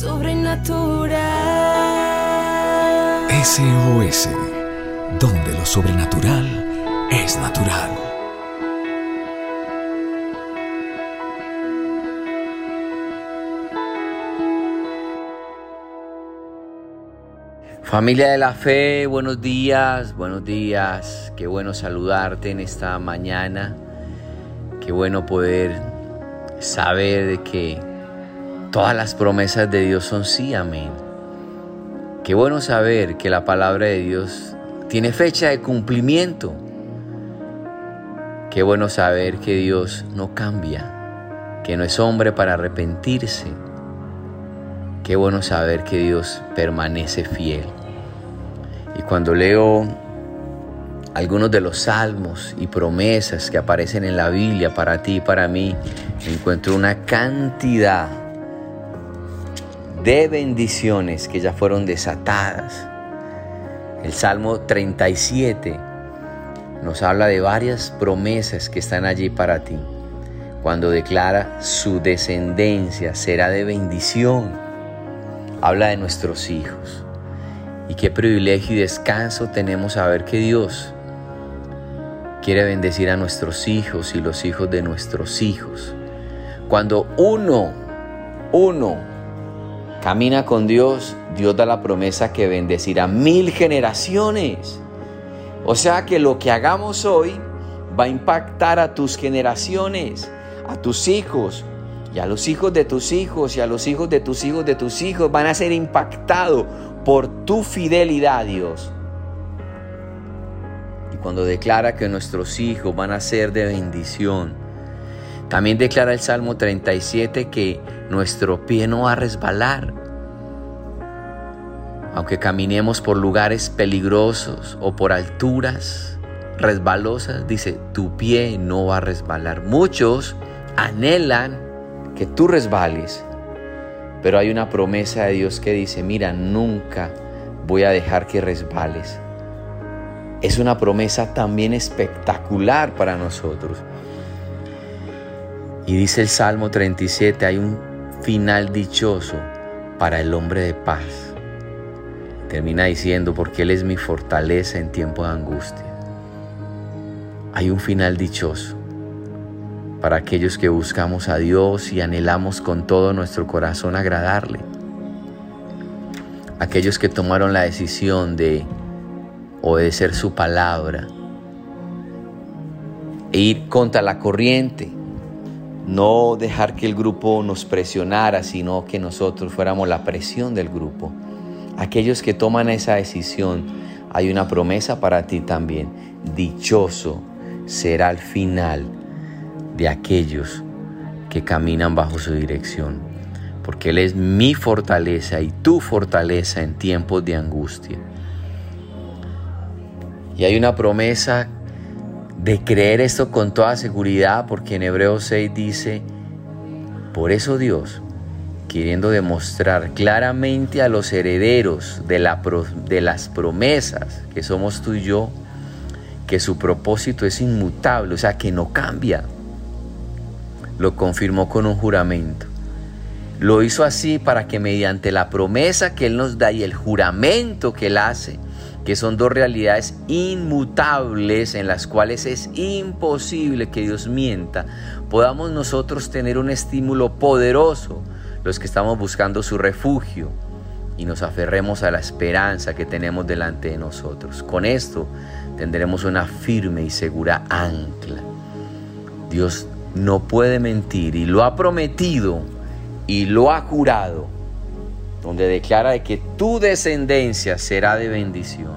sobrenatural. SOS, donde lo sobrenatural es natural. Familia de la fe, buenos días, buenos días. Qué bueno saludarte en esta mañana. Qué bueno poder saber de que todas las promesas de Dios son sí, amén. Qué bueno saber que la palabra de Dios tiene fecha de cumplimiento. Qué bueno saber que Dios no cambia, que no es hombre para arrepentirse. Qué bueno saber que Dios permanece fiel. Y cuando leo algunos de los salmos y promesas que aparecen en la Biblia para ti y para mí, encuentro una cantidad de bendiciones que ya fueron desatadas. El Salmo 37 nos habla de varias promesas que están allí para ti. Cuando declara su descendencia será de bendición. Habla de nuestros hijos. Y qué privilegio y descanso tenemos saber que Dios quiere bendecir a nuestros hijos y los hijos de nuestros hijos. Cuando uno, uno Camina con Dios, Dios da la promesa que bendecirá mil generaciones. O sea que lo que hagamos hoy va a impactar a tus generaciones, a tus hijos, y a los hijos de tus hijos, y a los hijos de tus hijos de tus hijos van a ser impactados por tu fidelidad Dios. Y cuando declara que nuestros hijos van a ser de bendición, también declara el Salmo 37 que nuestro pie no va a resbalar. Aunque caminemos por lugares peligrosos o por alturas resbalosas, dice, tu pie no va a resbalar. Muchos anhelan que tú resbales, pero hay una promesa de Dios que dice, mira, nunca voy a dejar que resbales. Es una promesa también espectacular para nosotros. Y dice el Salmo 37, hay un final dichoso para el hombre de paz. Termina diciendo, porque Él es mi fortaleza en tiempo de angustia. Hay un final dichoso para aquellos que buscamos a Dios y anhelamos con todo nuestro corazón agradarle. Aquellos que tomaron la decisión de obedecer su palabra e ir contra la corriente no dejar que el grupo nos presionara, sino que nosotros fuéramos la presión del grupo. Aquellos que toman esa decisión, hay una promesa para ti también. Dichoso será el final de aquellos que caminan bajo su dirección, porque Él es mi fortaleza y tu fortaleza en tiempos de angustia. Y hay una promesa de creer esto con toda seguridad, porque en Hebreos 6 dice, por eso Dios, queriendo demostrar claramente a los herederos de, de las promesas que somos tú y yo, que su propósito es inmutable, o sea, que no cambia, lo confirmó con un juramento. Lo hizo así para que mediante la promesa que Él nos da y el juramento que Él hace, que son dos realidades inmutables en las cuales es imposible que Dios mienta, podamos nosotros tener un estímulo poderoso, los que estamos buscando su refugio, y nos aferremos a la esperanza que tenemos delante de nosotros. Con esto tendremos una firme y segura ancla. Dios no puede mentir y lo ha prometido y lo ha jurado donde declara de que tu descendencia será de bendición,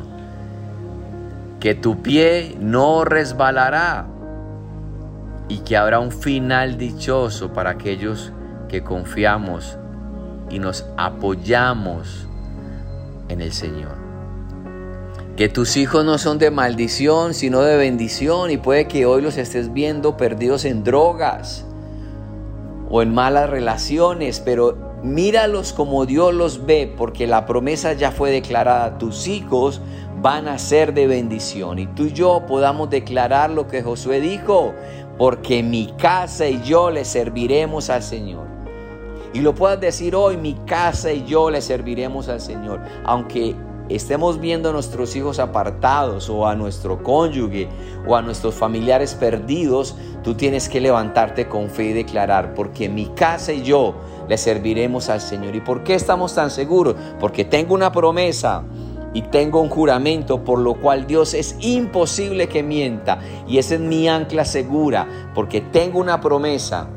que tu pie no resbalará y que habrá un final dichoso para aquellos que confiamos y nos apoyamos en el Señor. Que tus hijos no son de maldición, sino de bendición y puede que hoy los estés viendo perdidos en drogas o en malas relaciones, pero míralos como Dios los ve, porque la promesa ya fue declarada. Tus hijos van a ser de bendición. Y tú y yo podamos declarar lo que Josué dijo, porque mi casa y yo le serviremos al Señor. y lo puedas decir hoy, mi casa y yo le serviremos al Señor. Aunque estemos viendo a nuestros hijos apartados o a nuestro cónyuge o a nuestros familiares perdidos, tú tienes que levantarte con fe y declarar, porque mi casa y yo le serviremos al Señor. ¿Y por qué estamos tan seguros? Porque tengo una promesa y tengo un juramento por lo cual Dios es imposible que mienta y esa es mi ancla segura porque tengo una promesa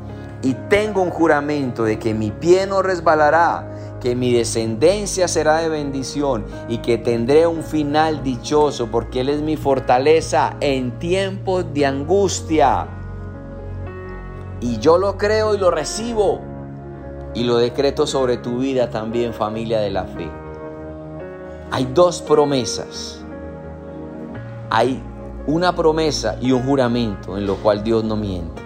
y tengo un juramento de que mi pie no resbalará que mi descendencia será de bendición y que tendré un final dichoso porque Él es mi fortaleza en tiempos de angustia. Y yo lo creo y lo recibo y lo decreto sobre tu vida también familia de la fe. Hay dos promesas. Hay una promesa y un juramento en lo cual Dios no miente.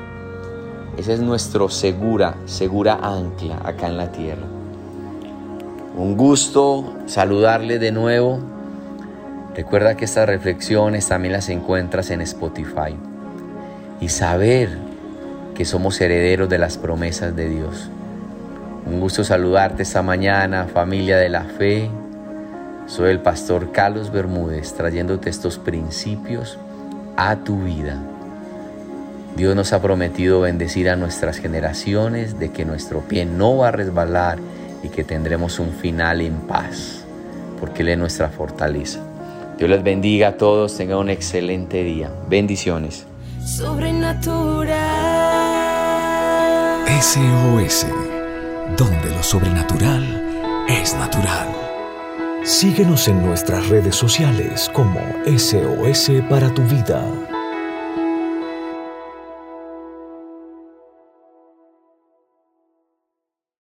Esa es nuestra segura, segura ancla acá en la tierra. Un gusto saludarle de nuevo. Recuerda que estas reflexiones también las encuentras en Spotify. Y saber que somos herederos de las promesas de Dios. Un gusto saludarte esta mañana, familia de la fe. Soy el pastor Carlos Bermúdez trayéndote estos principios a tu vida. Dios nos ha prometido bendecir a nuestras generaciones, de que nuestro pie no va a resbalar y que tendremos un final en paz, porque Él es nuestra fortaleza. Dios les bendiga a todos, tengan un excelente día. Bendiciones. Sobrenatural. SOS, donde lo sobrenatural es natural. Síguenos en nuestras redes sociales como SOS para tu vida.